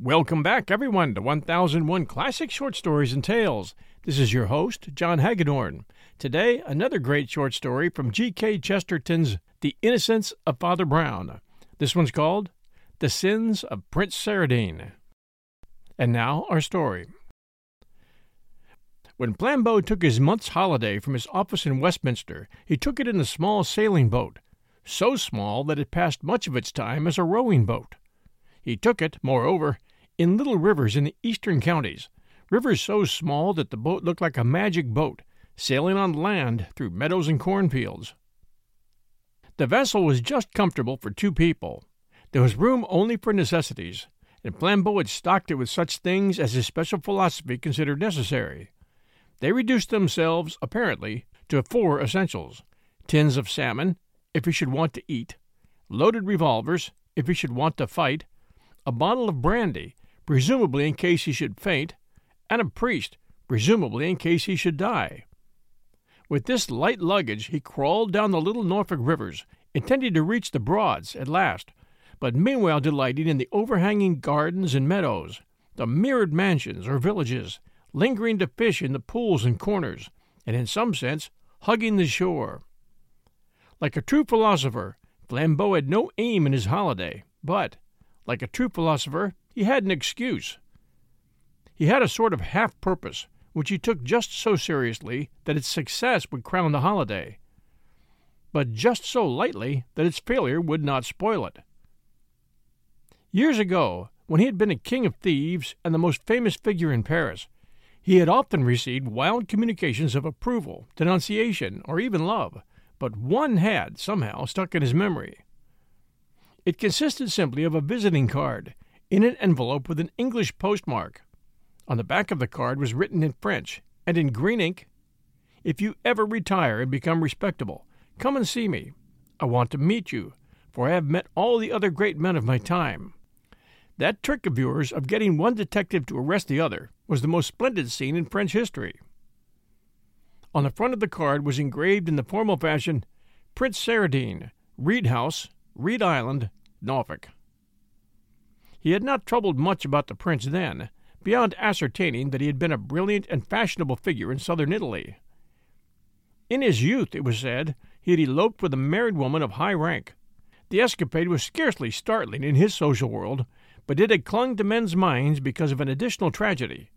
Welcome back, everyone, to 1001 Classic Short Stories and Tales. This is your host, John Hagedorn. Today, another great short story from G.K. Chesterton's The Innocence of Father Brown. This one's called The Sins of Prince Saradine. And now, our story. When Flambeau took his month's holiday from his office in Westminster, he took it in a small sailing boat, so small that it passed much of its time as a rowing boat. He took it, moreover, in little rivers in the eastern counties, rivers so small that the boat looked like a magic boat sailing on land through meadows and cornfields. The vessel was just comfortable for two people. There was room only for necessities, and Flambeau had stocked it with such things as his special philosophy considered necessary. They reduced themselves, apparently, to four essentials tins of salmon, if he should want to eat, loaded revolvers, if he should want to fight, a bottle of brandy, presumably in case he should faint, and a priest, presumably in case he should die. With this light luggage he crawled down the little Norfolk rivers, intending to reach the Broads at last, but meanwhile delighting in the overhanging gardens and meadows, the mirrored mansions or villages, lingering to fish in the pools and corners, and in some sense hugging the shore. Like a true philosopher, Flambeau had no aim in his holiday, but, like a true philosopher, he had an excuse. He had a sort of half purpose, which he took just so seriously that its success would crown the holiday, but just so lightly that its failure would not spoil it. Years ago, when he had been a king of thieves and the most famous figure in Paris, he had often received wild communications of approval, denunciation, or even love, but one had, somehow, stuck in his memory. It consisted simply of a visiting card in an envelope with an English postmark. On the back of the card was written in French and in green ink If you ever retire and become respectable, come and see me. I want to meet you, for I have met all the other great men of my time. That trick of yours of getting one detective to arrest the other was the most splendid scene in French history. On the front of the card was engraved in the formal fashion Prince Saradine, Reed House, Reed Island, Norfolk. He had not troubled much about the prince then, beyond ascertaining that he had been a brilliant and fashionable figure in southern Italy. In his youth, it was said, he had eloped with a married woman of high rank. The escapade was scarcely startling in his social world, but it had clung to men's minds because of an additional tragedy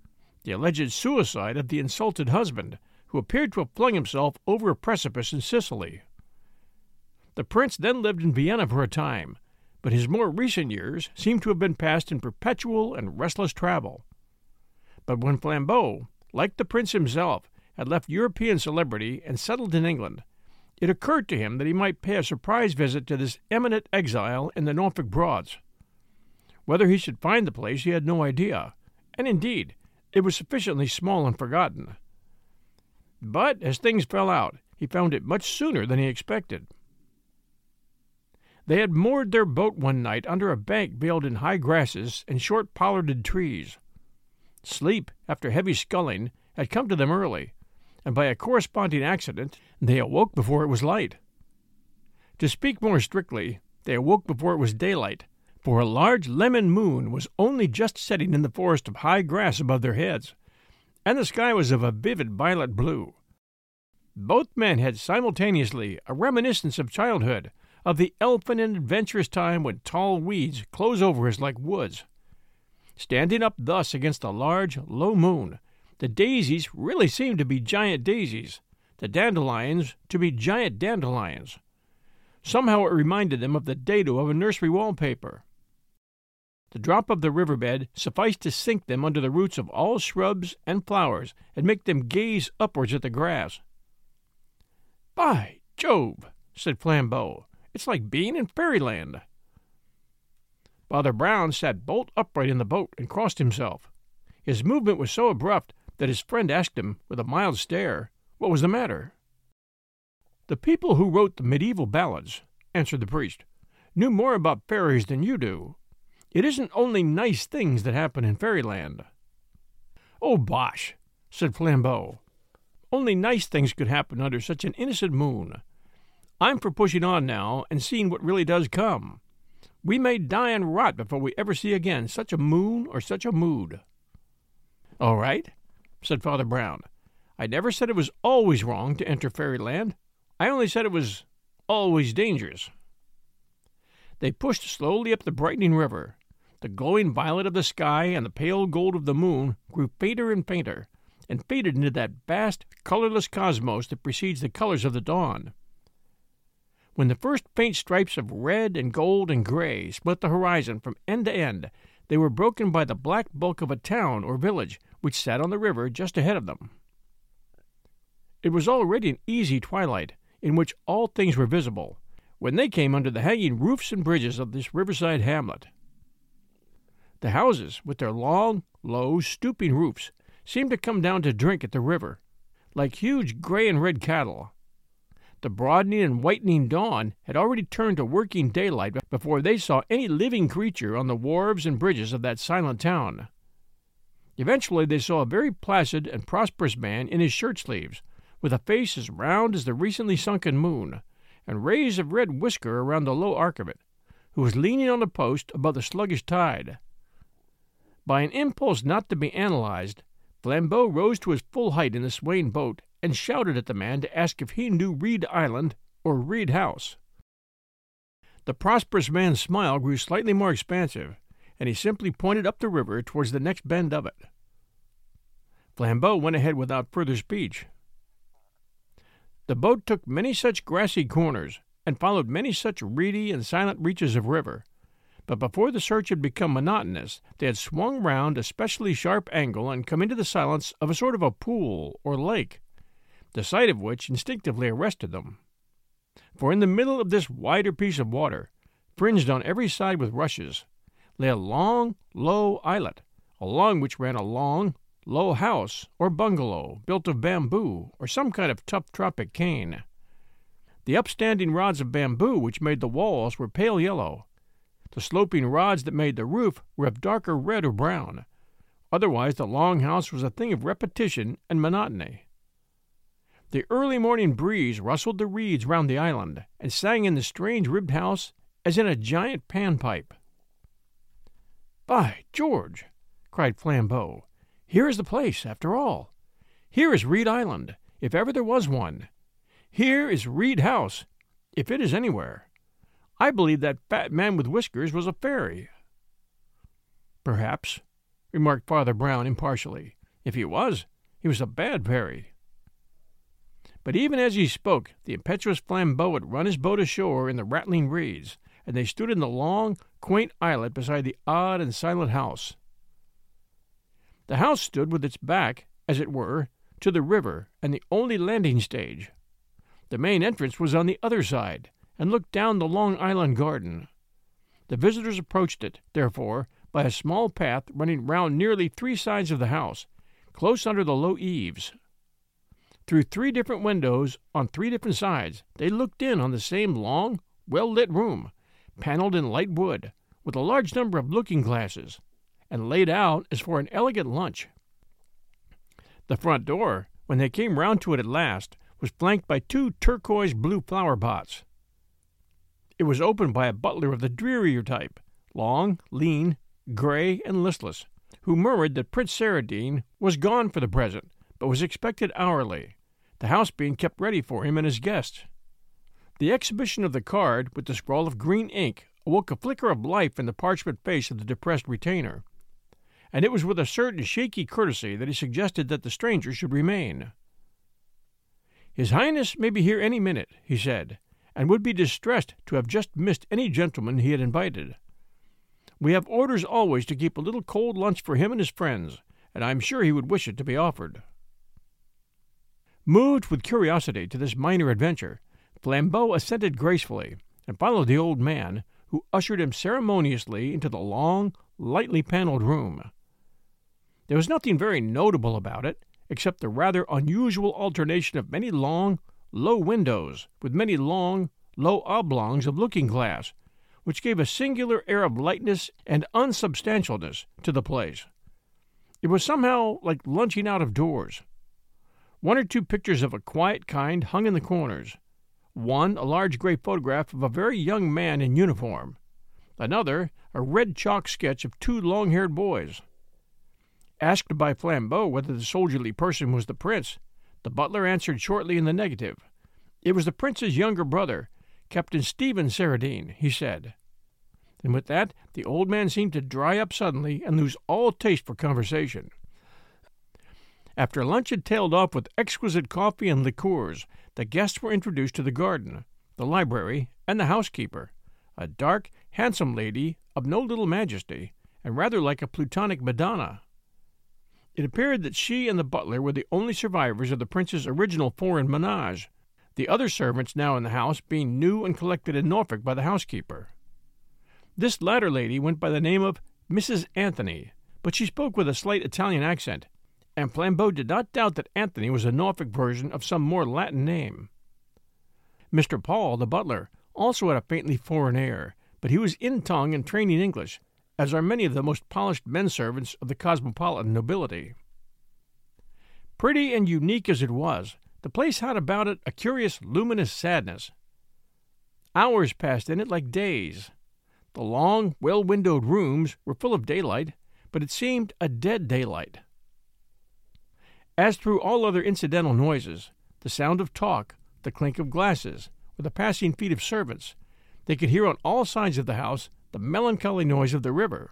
the alleged suicide of the insulted husband, who appeared to have flung himself over a precipice in Sicily. The prince then lived in Vienna for a time, but his more recent years seem to have been passed in perpetual and restless travel. But when Flambeau, like the prince himself, had left European celebrity and settled in England, it occurred to him that he might pay a surprise visit to this eminent exile in the Norfolk Broads. Whether he should find the place he had no idea, and indeed it was sufficiently small and forgotten. But as things fell out, he found it much sooner than he expected. They had moored their boat one night under a bank veiled in high grasses and short pollarded trees. Sleep, after heavy sculling, had come to them early, and by a corresponding accident they awoke before it was light. To speak more strictly, they awoke before it was daylight, for a large lemon moon was only just setting in the forest of high grass above their heads, and the sky was of a vivid violet blue. Both men had simultaneously a reminiscence of childhood, of the elfin and adventurous time when tall weeds close over us like woods. Standing up thus against a large, low moon, the daisies really seemed to be giant daisies, the dandelions to be giant dandelions. Somehow it reminded them of the dado of a nursery wallpaper. The drop of the riverbed sufficed to sink them under the roots of all shrubs and flowers and make them gaze upwards at the grass. By Jove, said Flambeau, it's like being in fairyland. Father Brown sat bolt upright in the boat and crossed himself. His movement was so abrupt that his friend asked him, with a mild stare, what was the matter. The people who wrote the medieval ballads, answered the priest, knew more about fairies than you do. It isn't only nice things that happen in fairyland. Oh, bosh, said Flambeau. Only nice things could happen under such an innocent moon. I'm for pushing on now and seeing what really does come. We may die and rot before we ever see again such a moon or such a mood. All right, said Father Brown. I never said it was always wrong to enter fairyland. I only said it was always dangerous. They pushed slowly up the brightening river. The glowing violet of the sky and the pale gold of the moon grew fainter and fainter, and faded into that vast, colorless cosmos that precedes the colors of the dawn. When the first faint stripes of red and gold and gray split the horizon from end to end, they were broken by the black bulk of a town or village which sat on the river just ahead of them. It was already an easy twilight, in which all things were visible, when they came under the hanging roofs and bridges of this riverside hamlet. The houses, with their long, low, stooping roofs, seemed to come down to drink at the river, like huge gray and red cattle. The broadening and whitening dawn had already turned to working daylight before they saw any living creature on the wharves and bridges of that silent town. Eventually they saw a very placid and prosperous man in his shirt sleeves, with a face as round as the recently sunken moon, and rays of red whisker around the low arc of it, who was leaning on a post above the sluggish tide. By an impulse not to be analyzed, Flambeau rose to his full height in the swaying boat and shouted at the man to ask if he knew Reed Island or Reed House. The prosperous man's smile grew slightly more expansive, and he simply pointed up the river towards the next bend of it. Flambeau went ahead without further speech. The boat took many such grassy corners and followed many such reedy and silent reaches of river, but before the search had become monotonous, they had swung round a specially sharp angle and come into the silence of a sort of a pool or lake, the sight of which instinctively arrested them. For in the middle of this wider piece of water, fringed on every side with rushes, lay a long, low islet, along which ran a long, low house or bungalow built of bamboo or some kind of tough tropic cane. The upstanding rods of bamboo which made the walls were pale yellow. The sloping rods that made the roof were of darker red or brown. Otherwise, the long house was a thing of repetition and monotony. The early morning breeze rustled the reeds round the island and sang in the strange ribbed house as in a giant panpipe. By George! cried Flambeau. Here is the place, after all. Here is Reed Island, if ever there was one. Here is Reed House, if it is anywhere. I believe that fat man with whiskers was a fairy. Perhaps, remarked Father Brown impartially. If he was, he was a bad fairy. But even as he spoke, the impetuous Flambeau had run his boat ashore in the rattling reeds, and they stood in the long, quaint islet beside the odd and silent house. The house stood with its back, as it were, to the river and the only landing stage. The main entrance was on the other side, and looked down the long island garden. The visitors approached it, therefore, by a small path running round nearly three sides of the house, close under the low eaves. Through three different windows on three different sides, they looked in on the same long, well lit room, paneled in light wood, with a large number of looking glasses, and laid out as for an elegant lunch. The front door, when they came round to it at last, was flanked by two turquoise blue flower pots. It was opened by a butler of the drearier type, long, lean, gray, and listless, who murmured that Prince Saradine was gone for the present, but was expected hourly, the house being kept ready for him and his guests. The exhibition of the card, with the scrawl of green ink, awoke a flicker of life in the parchment face of the depressed retainer, and it was with a certain shaky courtesy that he suggested that the stranger should remain. His Highness may be here any minute, he said, and would be distressed to have just missed any gentleman he had invited. We have orders always to keep a little cold lunch for him and his friends, and I am sure he would wish it to be offered. Moved with curiosity to this minor adventure, Flambeau assented gracefully, and followed the old man, who ushered him ceremoniously into the long, lightly paneled room. There was nothing very notable about it, except the rather unusual alternation of many long, low windows, with many long, low oblongs of looking glass, which gave a singular air of lightness and unsubstantialness to the place. It was somehow like lunching out of doors. One or two pictures of a quiet kind hung in the corners, one a large gray photograph of a very young man in uniform, another a red chalk sketch of two long haired boys. Asked by Flambeau whether the soldierly person was the prince, the butler answered shortly in the negative. It was the prince's younger brother, Captain Stephen Saradine, he said. And with that, the old man seemed to dry up suddenly and lose all taste for conversation. After lunch had tailed off with exquisite coffee and liqueurs, the guests were introduced to the garden, the library, and the housekeeper, a dark, handsome lady of no little majesty, and rather like a Plutonic Madonna. It appeared that she and the butler were the only survivors of the prince's original foreign menage, the other servants now in the house being new and collected in Norfolk by the housekeeper. This latter lady went by the name of Mrs. Anthony, but she spoke with a slight Italian accent, and Flambeau did not doubt that Anthony was a Norfolk version of some more Latin name. Mr. Paul, the butler, also had a faintly foreign air, but he was in tongue and trained in English, as are many of the most polished men servants of the cosmopolitan nobility. Pretty and unique as it was, the place had about it a curious luminous sadness. Hours passed in it like days. The long, well windowed rooms were full of daylight, but it seemed a dead daylight. As through all other incidental noises, the sound of talk, the clink of glasses, or the passing feet of servants, they could hear on all sides of the house the melancholy noise of the river.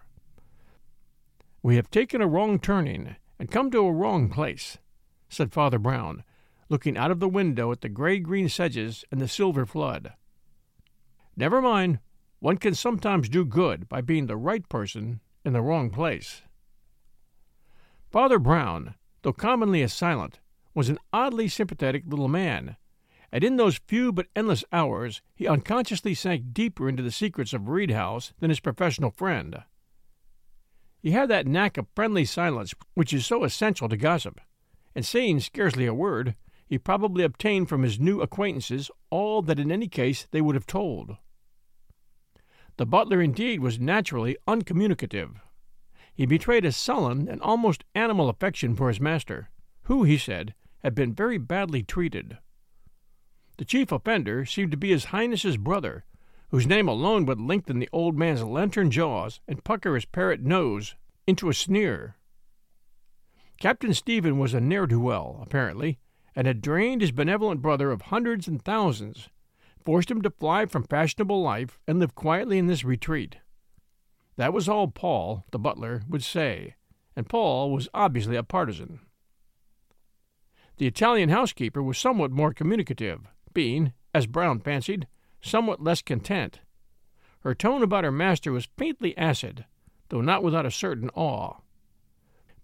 We have taken a wrong turning and come to a wrong place, said Father Brown, looking out of the window at the gray green sedges and the silver flood. Never mind, one can sometimes do good by being the right person in the wrong place. Father Brown, though commonly a silent, was an oddly sympathetic little man, and in those few but endless hours he unconsciously sank deeper into the secrets of Reed House than his professional friend. He had that knack of friendly silence which is so essential to gossip, and saying scarcely a word, he probably obtained from his new acquaintances all that in any case they would have told. The butler indeed was naturally uncommunicative. He betrayed a sullen and almost animal affection for his master, who, he said, had been very badly treated. The chief offender seemed to be His Highness's brother, whose name alone would lengthen the old man's lantern jaws and pucker his parrot nose into a sneer. Captain Stephen was a ne'er do well, apparently, and had drained his benevolent brother of hundreds and thousands, forced him to fly from fashionable life and live quietly in this retreat. That was all Paul, the butler, would say, and Paul was obviously a partisan. The Italian housekeeper was somewhat more communicative, being, as Brown fancied, somewhat less content. Her tone about her master was faintly acid, though not without a certain awe.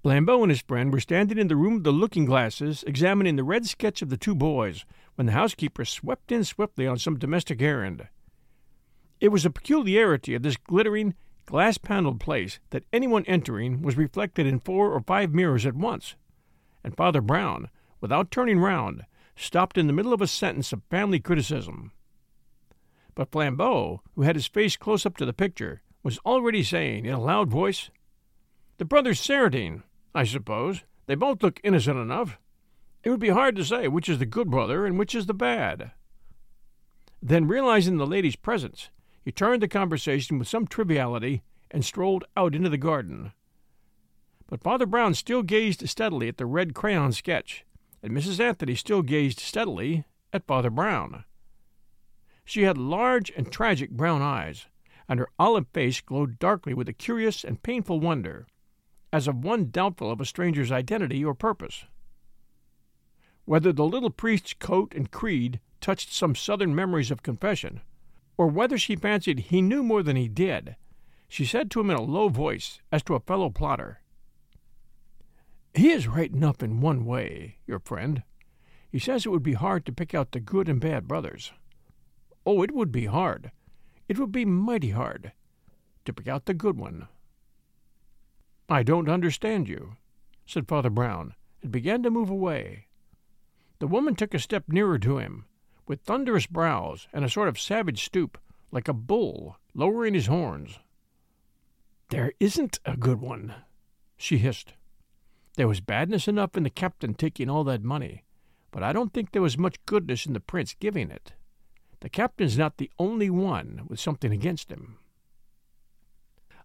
Flambeau and his friend were standing in the room of the looking glasses, examining the red sketch of the two boys, when the housekeeper swept in swiftly on some domestic errand. It was a peculiarity of this glittering, glass paneled place that anyone entering was reflected in four or five mirrors at once, and Father Brown, without turning round, stopped in the middle of a sentence of family criticism. But Flambeau, who had his face close up to the picture, was already saying in a loud voice, The brothers Saradine, I suppose. They both look innocent enough. It would be hard to say which is the good brother and which is the bad. Then, realizing the lady's presence, he turned the conversation with some triviality and strolled out into the garden. But Father Brown still gazed steadily at the red crayon sketch, and Mrs. Anthony still gazed steadily at Father Brown. She had large and tragic brown eyes, and her olive face glowed darkly with a curious and painful wonder, as of one doubtful of a stranger's identity or purpose. Whether the little priest's coat and creed touched some southern memories of confession, or whether she fancied he knew more than he did, she said to him in a low voice, as to a fellow plotter, He is right enough in one way, your friend. He says it would be hard to pick out the good and bad brothers. Oh, it would be hard. It would be mighty hard to pick out the good one. I don't understand you, said Father Brown, and began to move away. The woman took a step nearer to him, with thunderous brows and a sort of savage stoop, like a bull lowering his horns. There isn't a good one, she hissed. There was badness enough in the captain taking all that money, but I don't think there was much goodness in the prince giving it. The captain's not the only one with something against him.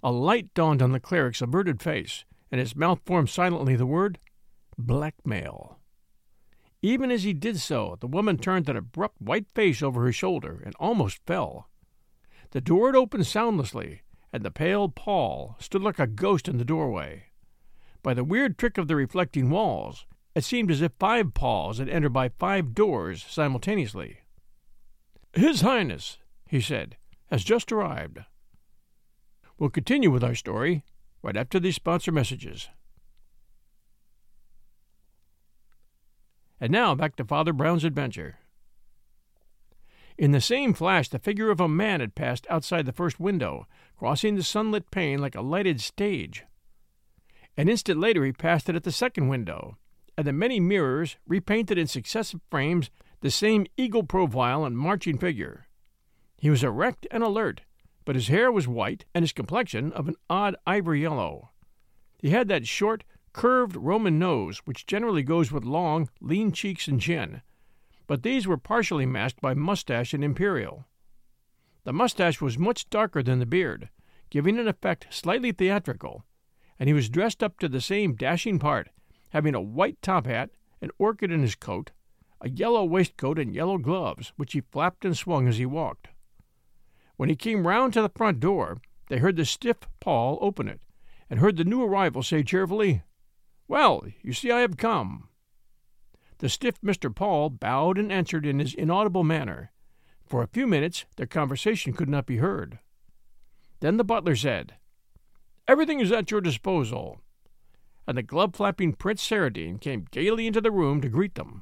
A light dawned on the cleric's averted face, and his mouth formed silently the word blackmail. Even as he did so, the woman turned an abrupt white face over her shoulder and almost fell. The door had opened soundlessly, and the pale Paul stood like a ghost in the doorway. By the weird trick of the reflecting walls, it seemed as if five Pauls had entered by five doors simultaneously. His Highness, he said, has just arrived. We'll continue with our story right after these sponsor messages. And now back to Father Brown's adventure. In the same flash, the figure of a man had passed outside the first window, crossing the sunlit pane like a lighted stage. An instant later, he passed it at the second window, and the many mirrors repainted in successive frames the same eagle profile and marching figure. He was erect and alert, but his hair was white and his complexion of an odd ivory yellow. He had that short, curved Roman nose which generally goes with long, lean cheeks and chin, but these were partially masked by mustache and imperial. The mustache was much darker than the beard, giving an effect slightly theatrical, and he was dressed up to the same dashing part, having a white top hat, an orchid in his coat, a yellow waistcoat, and yellow gloves, which he flapped and swung as he walked. When he came round to the front door, they heard the stiff Paul open it, and heard the new arrival say cheerfully, well, you see I have come. The stiff Mr. Paul bowed and answered in his inaudible manner. For a few minutes their conversation could not be heard. Then the butler said, Everything is at your disposal. And the glove flapping Prince Saradine came gaily into the room to greet them.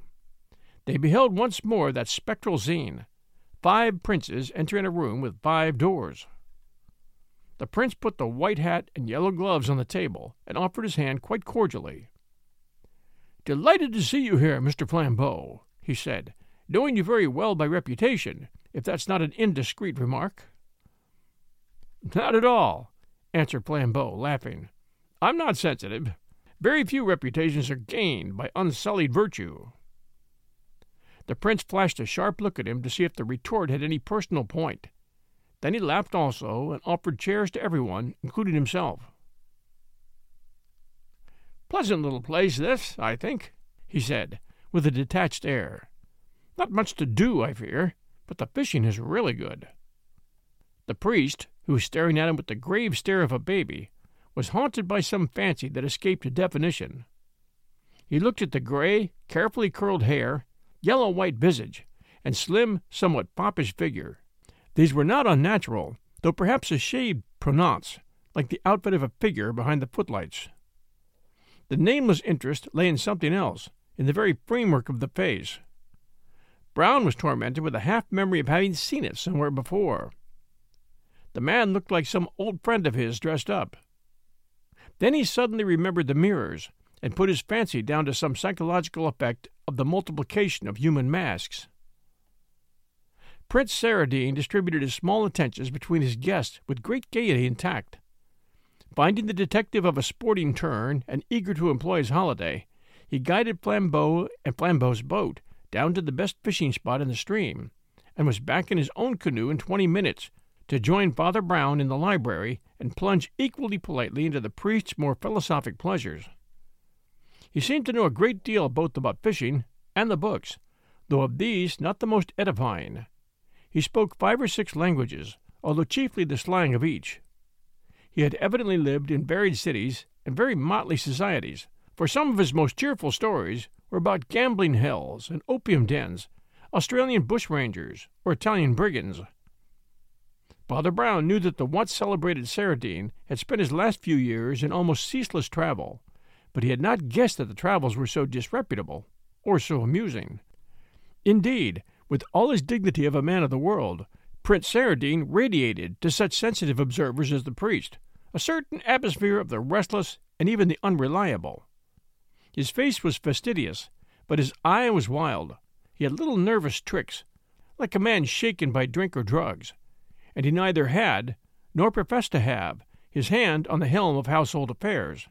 They beheld once more that spectral scene five princes entering a room with five doors. The prince put the white hat and yellow gloves on the table and offered his hand quite cordially. Delighted to see you here, Mr. Flambeau, he said, knowing you very well by reputation, if that's not an indiscreet remark. Not at all, answered Flambeau, laughing. I'm not sensitive. Very few reputations are gained by unsullied virtue. The prince flashed a sharp look at him to see if the retort had any personal point, then he laughed also and offered chairs to everyone, including himself. Pleasant little place, this, I think, he said, with a detached air. Not much to do, I fear, but the fishing is really good. The priest, who was staring at him with the grave stare of a baby, was haunted by some fancy that escaped definition. He looked at the gray, carefully curled hair, yellow white visage, and slim, somewhat foppish figure, these were not unnatural, though perhaps a shade pronounced, like the outfit of a figure behind the footlights. The nameless interest lay in something else, in the very framework of the face. Brown was tormented with a half memory of having seen it somewhere before. The man looked like some old friend of his dressed up. Then he suddenly remembered the mirrors, and put his fancy down to some psychological effect of the multiplication of human masks. Prince Saradine distributed his small attentions between his guests with great gaiety and tact. Finding the detective of a sporting turn and eager to employ his holiday, he guided Flambeau and Flambeau's boat down to the best fishing spot in the stream, and was back in his own canoe in twenty minutes to join Father Brown in the library and plunge equally politely into the priest's more philosophic pleasures. He seemed to know a great deal both about fishing and the books, though of these not the most edifying. He spoke five or six languages, although chiefly the slang of each. He had evidently lived in varied cities and very motley societies, for some of his most cheerful stories were about gambling hells and opium dens, Australian bushrangers, or Italian brigands. Father Brown knew that the once celebrated Saradine had spent his last few years in almost ceaseless travel, but he had not guessed that the travels were so disreputable or so amusing. Indeed, with all his dignity of a man of the world, Prince Saradine radiated to such sensitive observers as the priest a certain atmosphere of the restless and even the unreliable. His face was fastidious, but his eye was wild. He had little nervous tricks, like a man shaken by drink or drugs, and he neither had, nor professed to have, his hand on the helm of household affairs.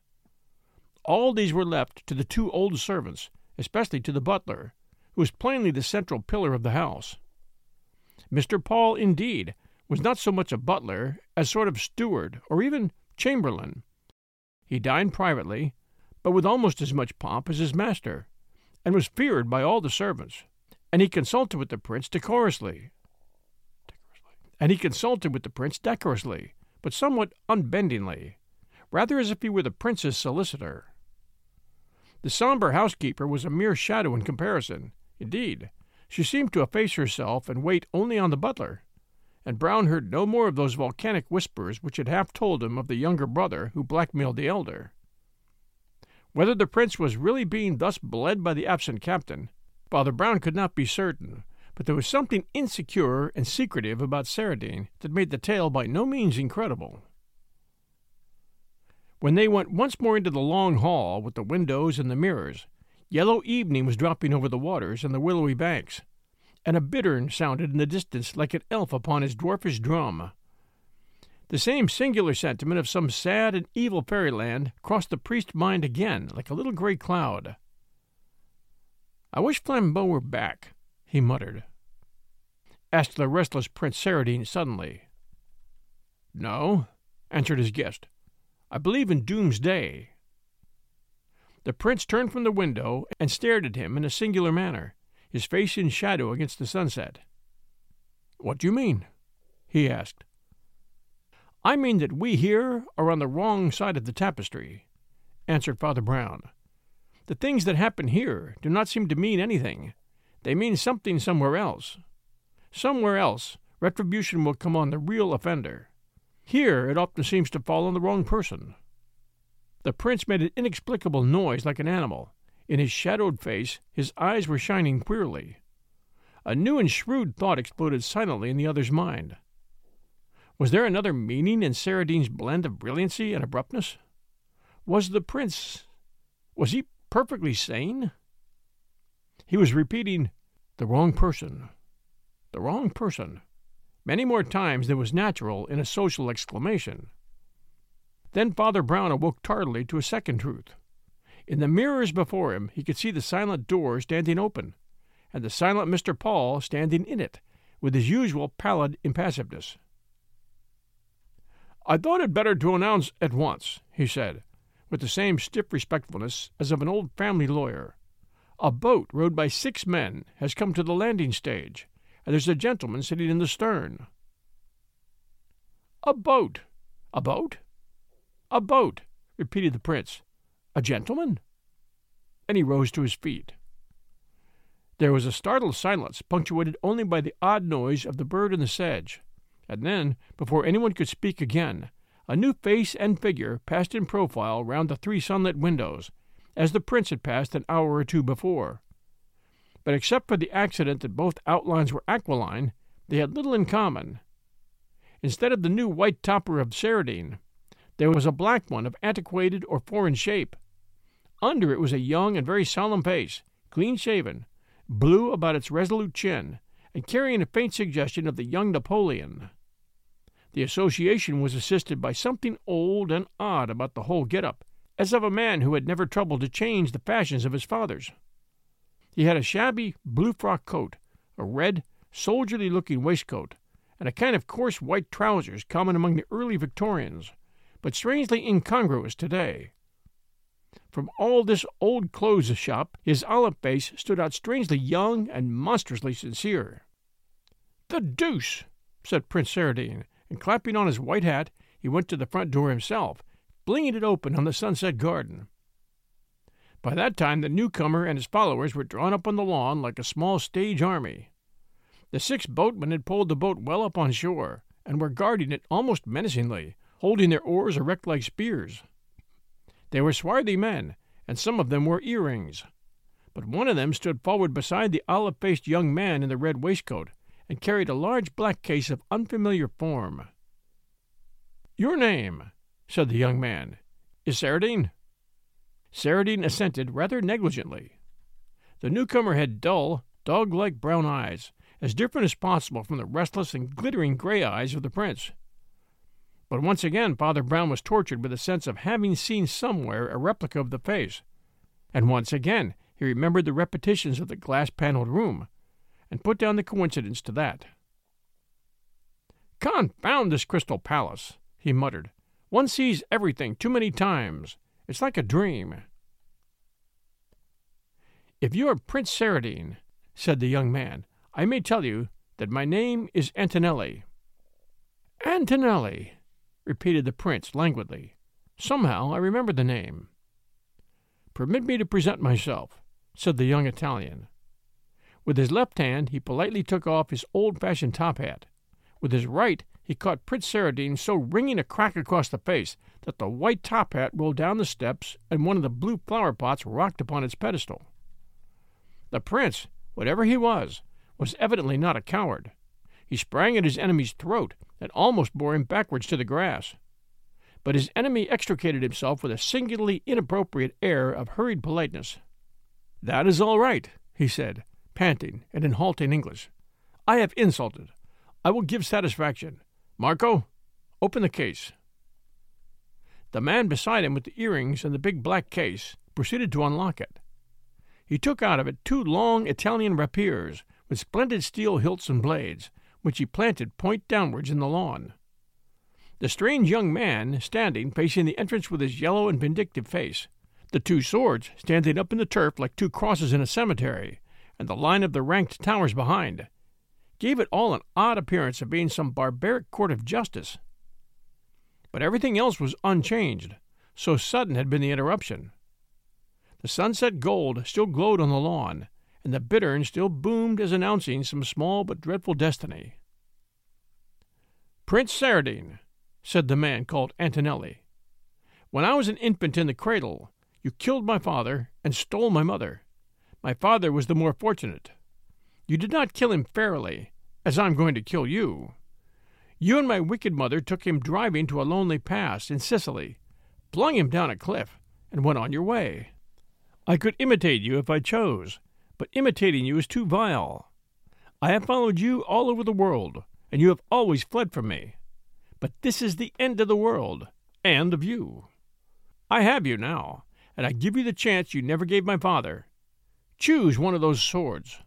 All these were left to the two old servants, especially to the butler, who was plainly the central pillar of the house. Mr. Paul, indeed, was not so much a butler as sort of steward or even chamberlain. He dined privately, but with almost as much pomp as his master, and was feared by all the servants, and he consulted with the prince decorously. And he consulted with the prince decorously, but somewhat unbendingly, rather as if he were the prince's solicitor. The sombre housekeeper was a mere shadow in comparison. Indeed, she seemed to efface herself and wait only on the butler, and Brown heard no more of those volcanic whispers which had half told him of the younger brother who blackmailed the elder. Whether the prince was really being thus bled by the absent captain, Father Brown could not be certain, but there was something insecure and secretive about Saradine that made the tale by no means incredible. When they went once more into the long hall with the windows and the mirrors, yellow evening was dropping over the waters and the willowy banks, and a bittern sounded in the distance like an elf upon his dwarfish drum. The same singular sentiment of some sad and evil fairyland crossed the priest's mind again like a little gray cloud. I wish Flambeau were back, he muttered. Asked the restless Prince Saradine suddenly. No, answered his guest. I believe in doomsday. The prince turned from the window and stared at him in a singular manner, his face in shadow against the sunset. What do you mean? he asked. I mean that we here are on the wrong side of the tapestry, answered Father Brown. The things that happen here do not seem to mean anything. They mean something somewhere else. Somewhere else, retribution will come on the real offender. Here it often seems to fall on the wrong person. The prince made an inexplicable noise like an animal. In his shadowed face, his eyes were shining queerly. A new and shrewd thought exploded silently in the other's mind. Was there another meaning in Saradine's blend of brilliancy and abruptness? Was the prince. was he perfectly sane? He was repeating, the wrong person, the wrong person many more times than was natural in a social exclamation. Then Father Brown awoke tardily to a second truth. In the mirrors before him he could see the silent door standing open, and the silent Mr. Paul standing in it, with his usual pallid impassiveness. I thought it better to announce at once, he said, with the same stiff respectfulness as of an old family lawyer. A boat rowed by six men has come to the landing stage, and there's a gentleman sitting in the stern. A boat! A boat? A boat! repeated the prince. A gentleman? And he rose to his feet. There was a startled silence, punctuated only by the odd noise of the bird in the sedge, and then, before anyone could speak again, a new face and figure passed in profile round the three sunlit windows, as the prince had passed an hour or two before but except for the accident that both outlines were aquiline, they had little in common. Instead of the new white topper of Saradine, there was a black one of antiquated or foreign shape. Under it was a young and very solemn face, clean shaven, blue about its resolute chin, and carrying a faint suggestion of the young Napoleon. The association was assisted by something old and odd about the whole get-up, as of a man who had never troubled to change the fashions of his fathers. He had a shabby blue frock coat, a red, soldierly looking waistcoat, and a kind of coarse white trousers common among the early Victorians, but strangely incongruous today. From all this old clothes shop, his olive face stood out strangely young and monstrously sincere. The deuce! said Prince Saradine, and clapping on his white hat, he went to the front door himself, flinging it open on the sunset garden. By that time the newcomer and his followers were drawn up on the lawn like a small stage army. The six boatmen had pulled the boat well up on shore, and were guarding it almost menacingly, holding their oars erect like spears. They were swarthy men, and some of them wore earrings. But one of them stood forward beside the olive faced young man in the red waistcoat, and carried a large black case of unfamiliar form. Your name, said the young man, is Saradine? Saradine assented rather negligently. The newcomer had dull, dog like brown eyes, as different as possible from the restless and glittering gray eyes of the prince. But once again Father Brown was tortured with a sense of having seen somewhere a replica of the face, and once again he remembered the repetitions of the glass paneled room, and put down the coincidence to that. Confound this crystal palace, he muttered. One sees everything too many times. It's like a dream. If you are Prince Saradine, said the young man, I may tell you that my name is Antonelli. Antonelli, repeated the prince languidly. Somehow I remember the name. Permit me to present myself, said the young Italian. With his left hand he politely took off his old fashioned top hat. With his right he caught Prince Saradine so ringing a crack across the face that the white top hat rolled down the steps and one of the blue flower pots rocked upon its pedestal. The prince, whatever he was, was evidently not a coward. He sprang at his enemy's throat and almost bore him backwards to the grass. But his enemy extricated himself with a singularly inappropriate air of hurried politeness. That is all right, he said, panting and in halting English. I have insulted. I will give satisfaction. Marco, open the case. The man beside him with the earrings and the big black case proceeded to unlock it. He took out of it two long Italian rapiers with splendid steel hilts and blades, which he planted point downwards in the lawn. The strange young man standing facing the entrance with his yellow and vindictive face, the two swords standing up in the turf like two crosses in a cemetery, and the line of the ranked towers behind, gave it all an odd appearance of being some barbaric court of justice. But everything else was unchanged, so sudden had been the interruption. The sunset gold still glowed on the lawn, and the bittern still boomed as announcing some small but dreadful destiny. Prince Saradine, said the man called Antonelli, when I was an infant in the cradle, you killed my father and stole my mother. My father was the more fortunate. You did not kill him fairly, as I'm going to kill you. You and my wicked mother took him driving to a lonely pass in Sicily, flung him down a cliff, and went on your way. I could imitate you if I chose, but imitating you is too vile. I have followed you all over the world, and you have always fled from me. But this is the end of the world, and of you. I have you now, and I give you the chance you never gave my father. Choose one of those swords.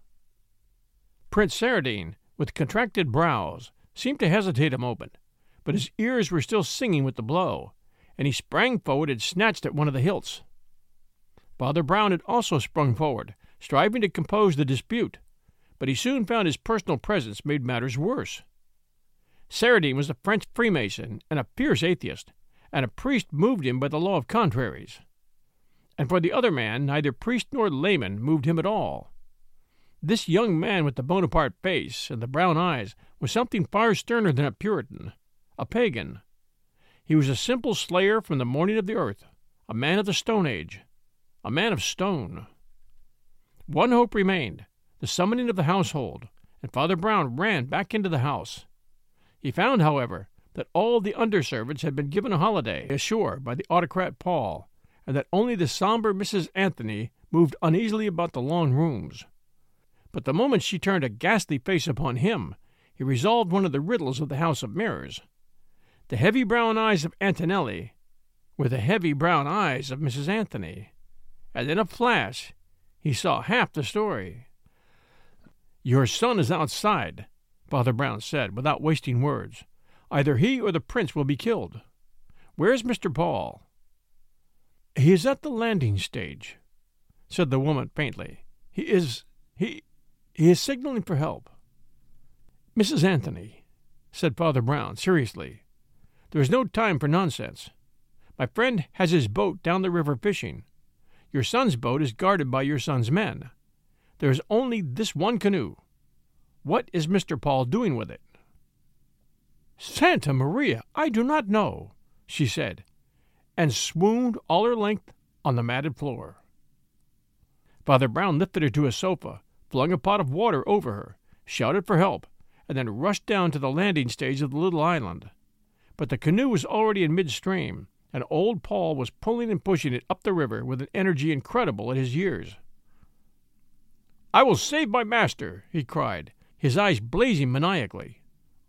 Prince Saradine, with contracted brows, seemed to hesitate a moment, but his ears were still singing with the blow, and he sprang forward and snatched at one of the hilts. Father Brown had also sprung forward, striving to compose the dispute, but he soon found his personal presence made matters worse. Saradine was a French Freemason and a fierce atheist, and a priest moved him by the law of contraries. And for the other man, neither priest nor layman moved him at all. This young man with the Bonaparte face and the brown eyes was something far sterner than a Puritan, a pagan. He was a simple slayer from the morning of the earth, a man of the Stone Age, a man of stone. One hope remained the summoning of the household, and Father Brown ran back into the house. He found, however, that all the under servants had been given a holiday ashore by the autocrat Paul, and that only the somber Mrs. Anthony moved uneasily about the long rooms. But the moment she turned a ghastly face upon him, he resolved one of the riddles of the House of Mirrors. The heavy brown eyes of Antonelli were the heavy brown eyes of Mrs. Anthony, and in a flash he saw half the story. Your son is outside, Father Brown said, without wasting words. Either he or the prince will be killed. Where's Mr. Paul? He is at the landing stage, said the woman faintly. He is. he. He is signaling for help. Mrs. Anthony, said Father Brown seriously, there is no time for nonsense. My friend has his boat down the river fishing. Your son's boat is guarded by your son's men. There is only this one canoe. What is Mr. Paul doing with it? Santa Maria, I do not know, she said, and swooned all her length on the matted floor. Father Brown lifted her to a sofa, flung a pot of water over her, shouted for help, and then rushed down to the landing stage of the little island. But the canoe was already in midstream, and old Paul was pulling and pushing it up the river with an energy incredible at his years. I will save my master, he cried, his eyes blazing maniacally.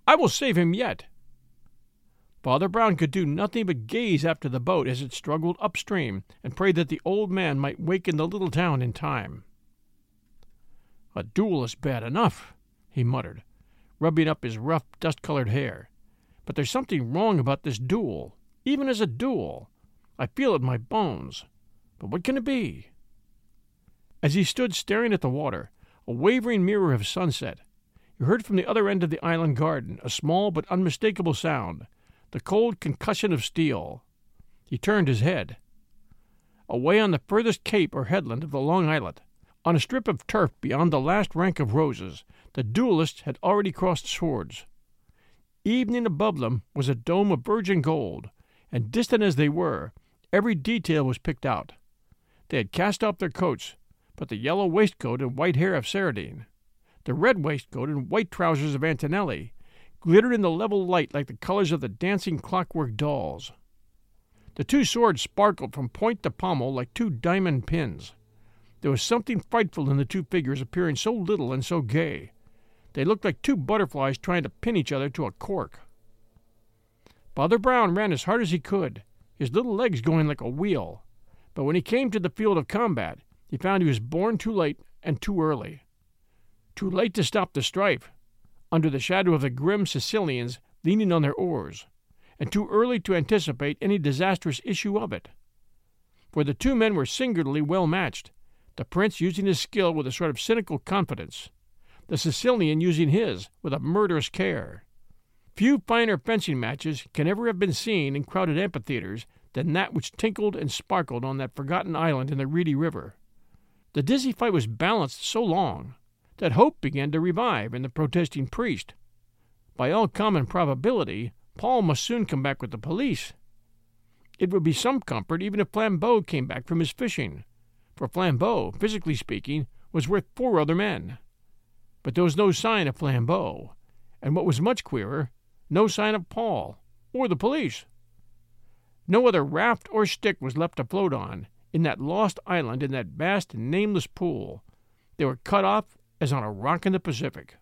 I will save him yet. Father Brown could do nothing but gaze after the boat as it struggled upstream and pray that the old man might waken the little town in time. A duel is bad enough, he muttered, rubbing up his rough, dust colored hair. But there's something wrong about this duel, even as a duel. I feel it in my bones. But what can it be? As he stood staring at the water, a wavering mirror of sunset, he heard from the other end of the island garden a small but unmistakable sound the cold concussion of steel. He turned his head. Away on the furthest cape or headland of the long islet, on a strip of turf beyond the last rank of roses, the duelists had already crossed swords. Evening above them was a dome of virgin gold, and distant as they were, every detail was picked out. They had cast off their coats, but the yellow waistcoat and white hair of Saradine, the red waistcoat and white trousers of Antonelli, glittered in the level light like the colors of the dancing clockwork dolls. The two swords sparkled from point to pommel like two diamond pins. There was something frightful in the two figures appearing so little and so gay. They looked like two butterflies trying to pin each other to a cork. Father Brown ran as hard as he could, his little legs going like a wheel. But when he came to the field of combat, he found he was born too late and too early. Too late to stop the strife, under the shadow of the grim Sicilians leaning on their oars, and too early to anticipate any disastrous issue of it. For the two men were singularly well matched, the prince using his skill with a sort of cynical confidence, the Sicilian using his with a murderous care. Few finer fencing matches can ever have been seen in crowded amphitheaters than that which tinkled and sparkled on that forgotten island in the reedy river. The dizzy fight was balanced so long that hope began to revive in the protesting priest. By all common probability, Paul must soon come back with the police. It would be some comfort even if Flambeau came back from his fishing, for Flambeau, physically speaking, was worth four other men. But there was no sign of Flambeau, and what was much queerer, no sign of Paul or the police. No other raft or stick was left to float on in that lost island in that vast, nameless pool. They were cut off as on a rock in the Pacific.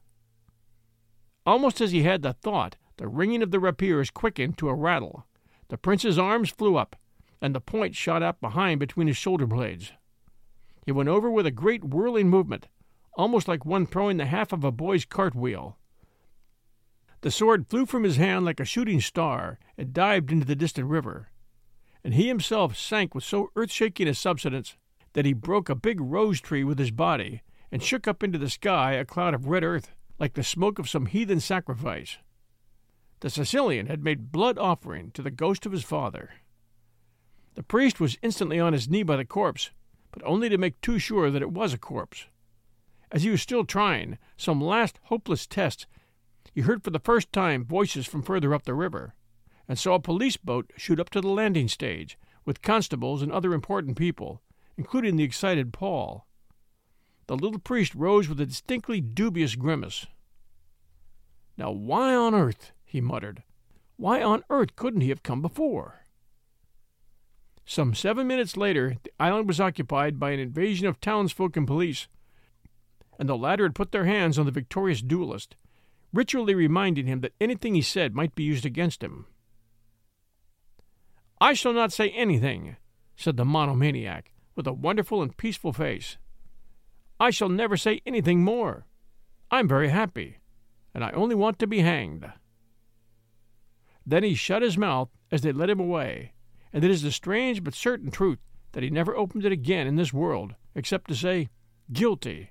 Almost as he had the thought, the ringing of the rapiers quickened to a rattle. The prince's arms flew up, and the point shot out behind between his shoulder blades. He went over with a great whirling movement, almost like one throwing the half of a boy's cartwheel. The sword flew from his hand like a shooting star and dived into the distant river, and he himself sank with so earth shaking a subsidence that he broke a big rose tree with his body and shook up into the sky a cloud of red earth like the smoke of some heathen sacrifice. The Sicilian had made blood offering to the ghost of his father. The priest was instantly on his knee by the corpse, but only to make too sure that it was a corpse. As he was still trying some last hopeless test, he heard for the first time voices from further up the river, and saw a police boat shoot up to the landing stage, with constables and other important people, including the excited Paul. The little priest rose with a distinctly dubious grimace. Now, why on earth, he muttered, why on earth couldn't he have come before? Some seven minutes later, the island was occupied by an invasion of townsfolk and police, and the latter had put their hands on the victorious duelist, ritually reminding him that anything he said might be used against him. I shall not say anything, said the monomaniac, with a wonderful and peaceful face. I shall never say anything more. I'm very happy, and I only want to be hanged. Then he shut his mouth as they led him away, and it is the strange but certain truth that he never opened it again in this world except to say, Guilty,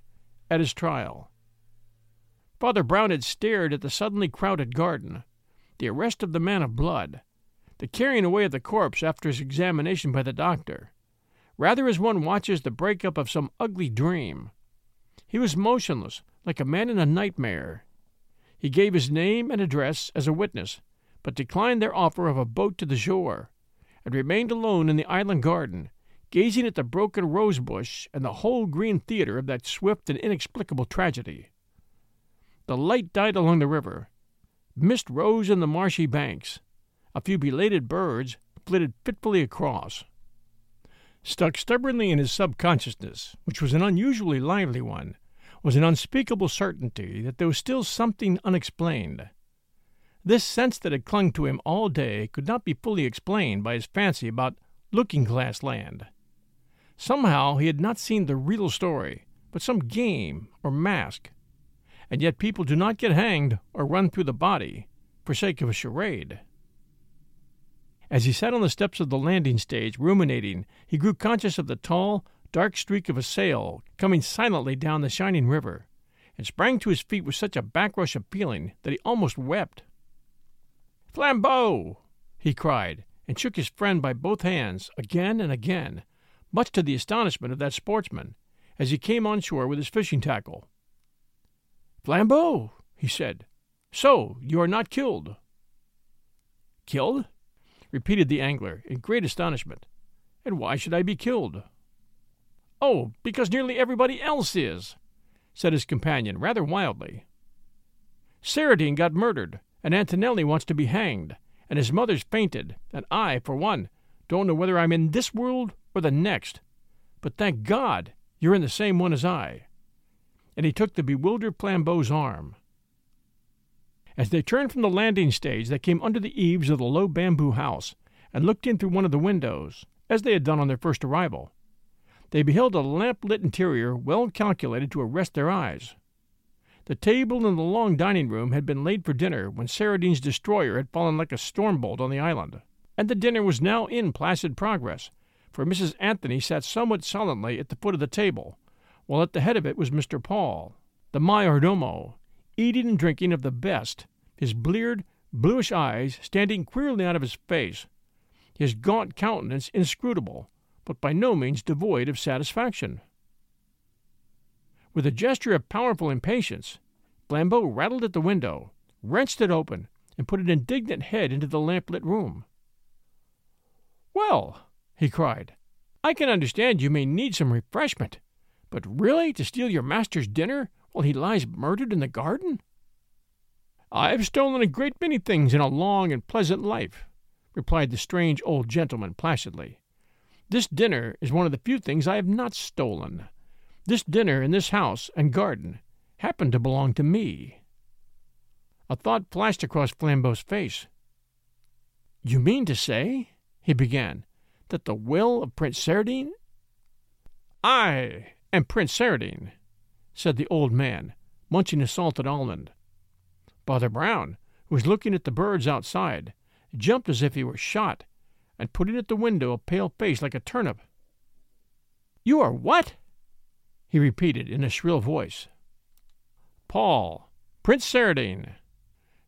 at his trial. Father Brown had stared at the suddenly crowded garden, the arrest of the man of blood, the carrying away of the corpse after his examination by the doctor, rather as one watches the break-up of some ugly dream. He was motionless, like a man in a nightmare. He gave his name and address as a witness, but declined their offer of a boat to the shore, and remained alone in the island garden, gazing at the broken rose bush and the whole green theater of that swift and inexplicable tragedy. The light died along the river. Mist rose in the marshy banks. A few belated birds flitted fitfully across. Stuck stubbornly in his subconsciousness, which was an unusually lively one, was an unspeakable certainty that there was still something unexplained. This sense that had clung to him all day could not be fully explained by his fancy about looking glass land. Somehow he had not seen the real story, but some game or mask. And yet people do not get hanged or run through the body for sake of a charade. As he sat on the steps of the landing stage, ruminating, he grew conscious of the tall, dark streak of a sail coming silently down the shining river, and sprang to his feet with such a backrush of feeling that he almost wept. Flambeau! he cried, and shook his friend by both hands again and again, much to the astonishment of that sportsman, as he came on shore with his fishing tackle. Flambeau, he said, so you are not killed. Killed? repeated the angler in great astonishment. And why should I be killed? Oh, because nearly everybody else is, said his companion rather wildly. Saradine got murdered, and Antonelli wants to be hanged, and his mother's fainted, and I, for one, don't know whether I'm in this world or the next. But thank God you're in the same one as I. And he took the bewildered Flambeau's arm. As they turned from the landing stage, they came under the eaves of the low bamboo house and looked in through one of the windows, as they had done on their first arrival. They beheld a lamp lit interior well calculated to arrest their eyes. The table in the long dining room had been laid for dinner when Saradine's destroyer had fallen like a storm bolt on the island, and the dinner was now in placid progress, for Mrs. Anthony sat somewhat sullenly at the foot of the table, while at the head of it was Mr. Paul, the mayordomo, eating and drinking of the best, his bleared, bluish eyes standing queerly out of his face, his gaunt countenance inscrutable, but by no means devoid of satisfaction. With a gesture of powerful impatience, Flambeau rattled at the window, wrenched it open, and put an indignant head into the lamp-lit room. Well, he cried. I can understand you may need some refreshment, but really to steal your master's dinner while he lies murdered in the garden? I've stolen a great many things in a long and pleasant life, replied the strange old gentleman placidly. This dinner is one of the few things I have not stolen. This dinner in this house and garden happened to belong to me. A thought flashed across Flambeau's face. You mean to say, he began, that the will of Prince Saradine? I am Prince Saradine, said the old man, munching a salted almond. Father Brown, who was looking at the birds outside, jumped as if he were shot, and put in at the window a pale face like a turnip. You are what? He repeated in a shrill voice. Paul, Prince Saradine,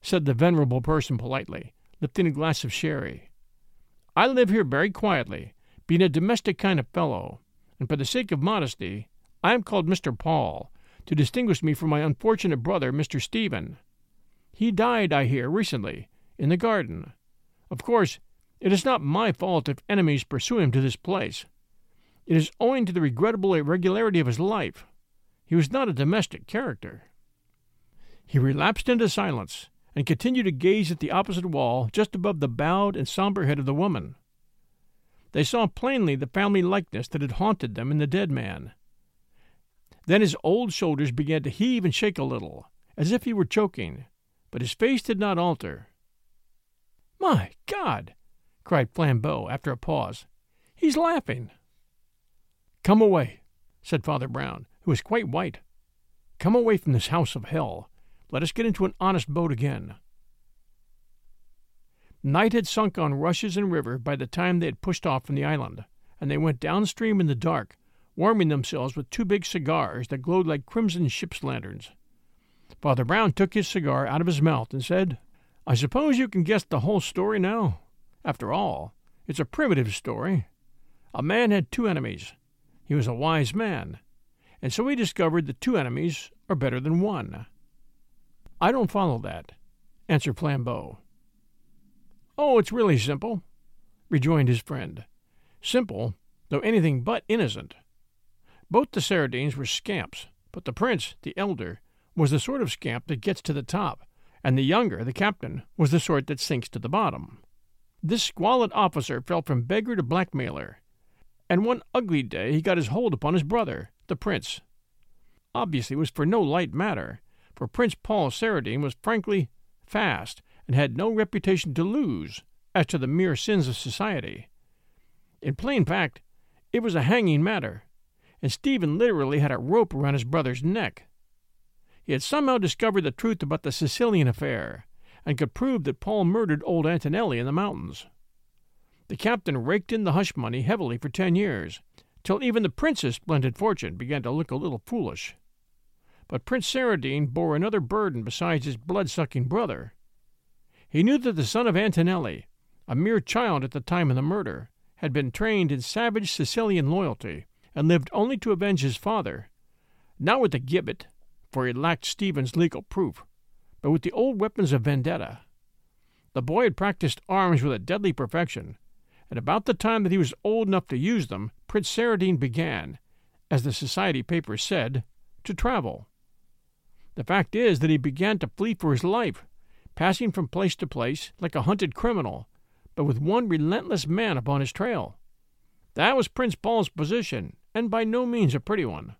said the venerable person politely, lifting a glass of sherry. I live here very quietly, being a domestic kind of fellow, and for the sake of modesty, I am called Mr. Paul, to distinguish me from my unfortunate brother, Mr. Stephen. He died, I hear, recently, in the garden. Of course, it is not my fault if enemies pursue him to this place. It is owing to the regrettable irregularity of his life. He was not a domestic character. He relapsed into silence, and continued to gaze at the opposite wall just above the bowed and somber head of the woman. They saw plainly the family likeness that had haunted them in the dead man. Then his old shoulders began to heave and shake a little, as if he were choking, but his face did not alter. My God! cried Flambeau after a pause. He's laughing. Come away, said Father Brown, who was quite white. Come away from this house of hell. Let us get into an honest boat again. Night had sunk on rushes and river by the time they had pushed off from the island, and they went downstream in the dark, warming themselves with two big cigars that glowed like crimson ship's lanterns. Father Brown took his cigar out of his mouth and said, I suppose you can guess the whole story now. After all, it's a primitive story. A man had two enemies. He was a wise man, and so he discovered that two enemies are better than one. I don't follow that, answered Flambeau. Oh, it's really simple, rejoined his friend. Simple, though anything but innocent. Both the Saradines were scamps, but the prince, the elder, was the sort of scamp that gets to the top, and the younger, the captain, was the sort that sinks to the bottom. This squalid officer fell from beggar to blackmailer, and one ugly day he got his hold upon his brother, the prince. Obviously, it was for no light matter, for Prince Paul Saradine was frankly fast and had no reputation to lose as to the mere sins of society. In plain fact, it was a hanging matter, and Stephen literally had a rope around his brother's neck. He had somehow discovered the truth about the Sicilian affair, and could prove that Paul murdered old Antonelli in the mountains. The captain raked in the hush money heavily for ten years, till even the prince's splendid fortune began to look a little foolish. But Prince Saradine bore another burden besides his blood-sucking brother. He knew that the son of Antonelli, a mere child at the time of the murder, had been trained in savage Sicilian loyalty, and lived only to avenge his father, not with the gibbet, for he lacked Stephen's legal proof, but with the old weapons of vendetta. The boy had practiced arms with a deadly perfection, and about the time that he was old enough to use them, Prince Saradine began, as the society papers said, to travel. The fact is that he began to flee for his life, passing from place to place like a hunted criminal, but with one relentless man upon his trail. That was Prince Paul's position, and by no means a pretty one.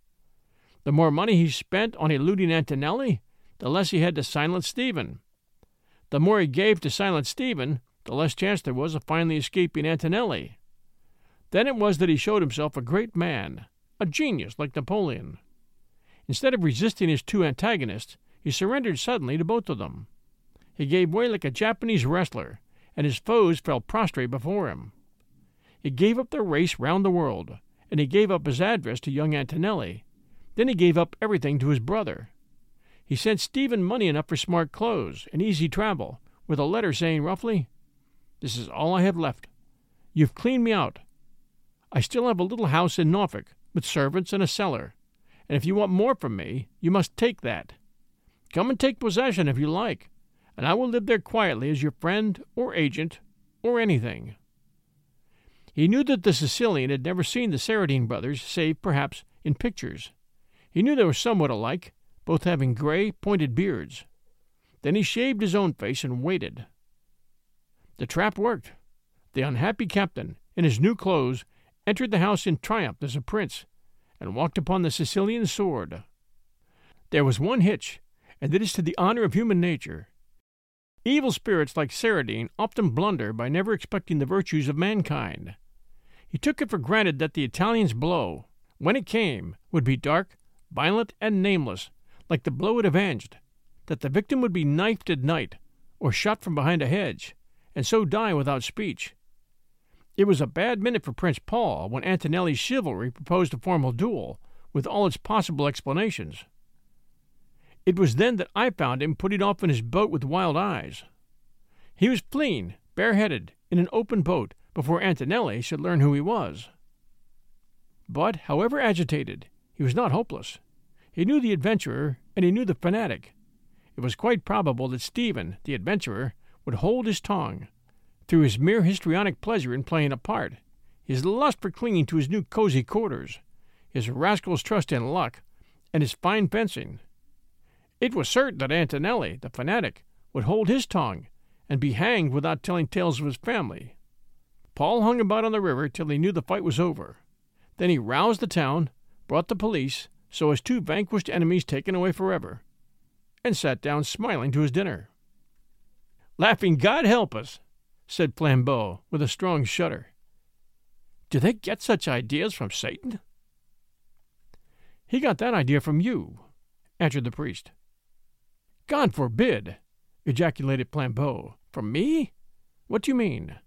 The more money he spent on eluding Antonelli, the less he had to silence Stephen. The more he gave to silence Stephen, the less chance there was of finally escaping Antonelli. Then it was that he showed himself a great man, a genius like Napoleon. Instead of resisting his two antagonists, he surrendered suddenly to both of them. He gave way like a Japanese wrestler, and his foes fell prostrate before him. He gave up the race round the world, and he gave up his address to young Antonelli. Then he gave up everything to his brother. He sent Stephen money enough for smart clothes and easy travel, with a letter saying roughly, this is all I have left. You've cleaned me out. I still have a little house in Norfolk, with servants and a cellar, and if you want more from me, you must take that. Come and take possession if you like, and I will live there quietly as your friend or agent or anything. He knew that the Sicilian had never seen the Saradine brothers, save, perhaps, in pictures. He knew they were somewhat alike, both having gray, pointed beards. Then he shaved his own face and waited. The trap worked. The unhappy captain, in his new clothes, entered the house in triumph as a prince, and walked upon the Sicilian sword. There was one hitch, and it is to the honor of human nature. Evil spirits like Saradine often blunder by never expecting the virtues of mankind. He took it for granted that the Italian's blow, when it came, would be dark, violent, and nameless, like the blow it avenged, that the victim would be knifed at night, or shot from behind a hedge, and so die without speech. It was a bad minute for Prince Paul when Antonelli's chivalry proposed a formal duel, with all its possible explanations. It was then that I found him putting off in his boat with wild eyes. He was fleeing, bareheaded, in an open boat, before Antonelli should learn who he was. But, however agitated, he was not hopeless. He knew the adventurer, and he knew the fanatic. It was quite probable that Stephen, the adventurer, would hold his tongue, through his mere histrionic pleasure in playing a part, his lust for clinging to his new cozy quarters, his rascal's trust in luck, and his fine fencing. It was certain that Antonelli, the fanatic, would hold his tongue and be hanged without telling tales of his family. Paul hung about on the river till he knew the fight was over. Then he roused the town, brought the police, so his two vanquished enemies taken away forever, and sat down smiling to his dinner. Laughing God help us, said Flambeau with a strong shudder. Do they get such ideas from Satan? He got that idea from you, answered the priest. God forbid, ejaculated Flambeau. From me? What do you mean?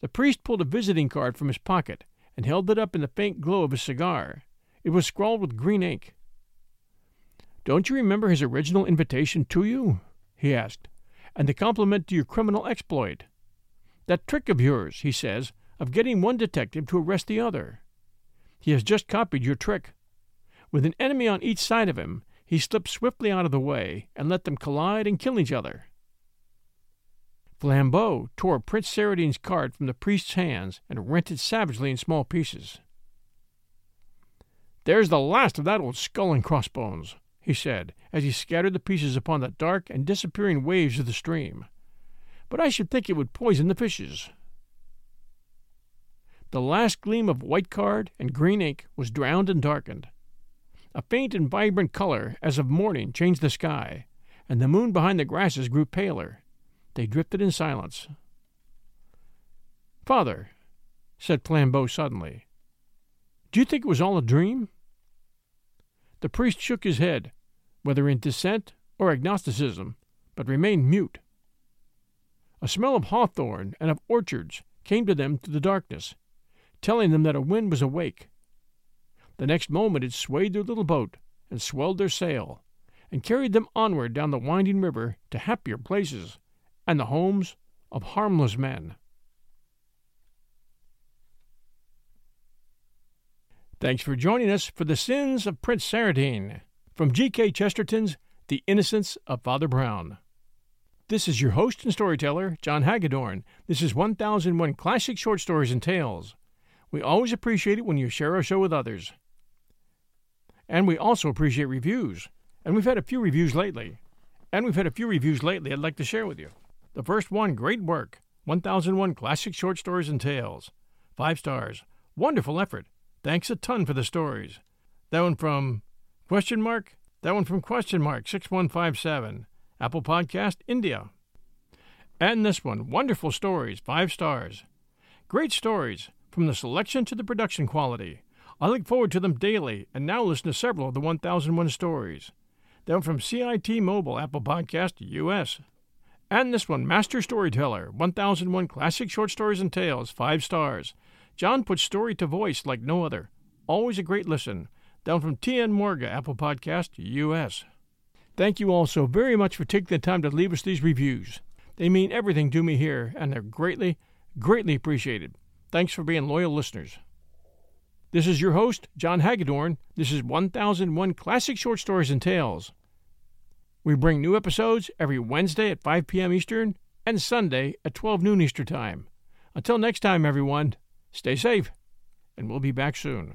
The priest pulled a visiting card from his pocket and held it up in the faint glow of his cigar. It was scrawled with green ink. Don't you remember his original invitation to you? he asked, and the compliment to your criminal exploit. That trick of yours, he says, of getting one detective to arrest the other. He has just copied your trick. With an enemy on each side of him, he slipped swiftly out of the way and let them collide and kill each other. Flambeau tore Prince Saradine's card from the priest's hands and rent it savagely in small pieces. There's the last of that old skull and crossbones, he said, as he scattered the pieces upon the dark and disappearing waves of the stream. But I should think it would poison the fishes. The last gleam of white card and green ink was drowned and darkened. A faint and vibrant color, as of morning, changed the sky, and the moon behind the grasses grew paler. They drifted in silence. Father, said Flambeau suddenly, do you think it was all a dream? The priest shook his head, whether in dissent or agnosticism, but remained mute. A smell of hawthorn and of orchards came to them through the darkness, telling them that a wind was awake. The next moment it swayed their little boat and swelled their sail, and carried them onward down the winding river to happier places and the homes of harmless men. Thanks for joining us for The Sins of Prince Saradine from G.K. Chesterton's The Innocence of Father Brown. This is your host and storyteller, John Hagedorn. This is 1001 Classic Short Stories and Tales. We always appreciate it when you share our show with others. And we also appreciate reviews. And we've had a few reviews lately. And we've had a few reviews lately I'd like to share with you. The first one, great work. 1001 Classic Short Stories and Tales. Five stars. Wonderful effort. Thanks a ton for the stories. That one from question mark? That one from question mark 6157. Apple Podcast, India. And this one, wonderful stories, five stars. Great stories, from the selection to the production quality. I look forward to them daily and now listen to several of the 1001 stories. Then from CIT Mobile, Apple Podcast, US. And this one, Master Storyteller, 1001 Classic Short Stories and Tales, 5 stars. John puts story to voice like no other. Always a great listen. Down from TN Morga, Apple Podcast, US. Thank you all so very much for taking the time to leave us these reviews. They mean everything to me here, and they're greatly, greatly appreciated. Thanks for being loyal listeners. This is your host, John Hagedorn. This is 1001 Classic Short Stories and Tales. We bring new episodes every Wednesday at 5 p.m. Eastern and Sunday at 12 noon Eastern Time. Until next time, everyone, stay safe, and we'll be back soon.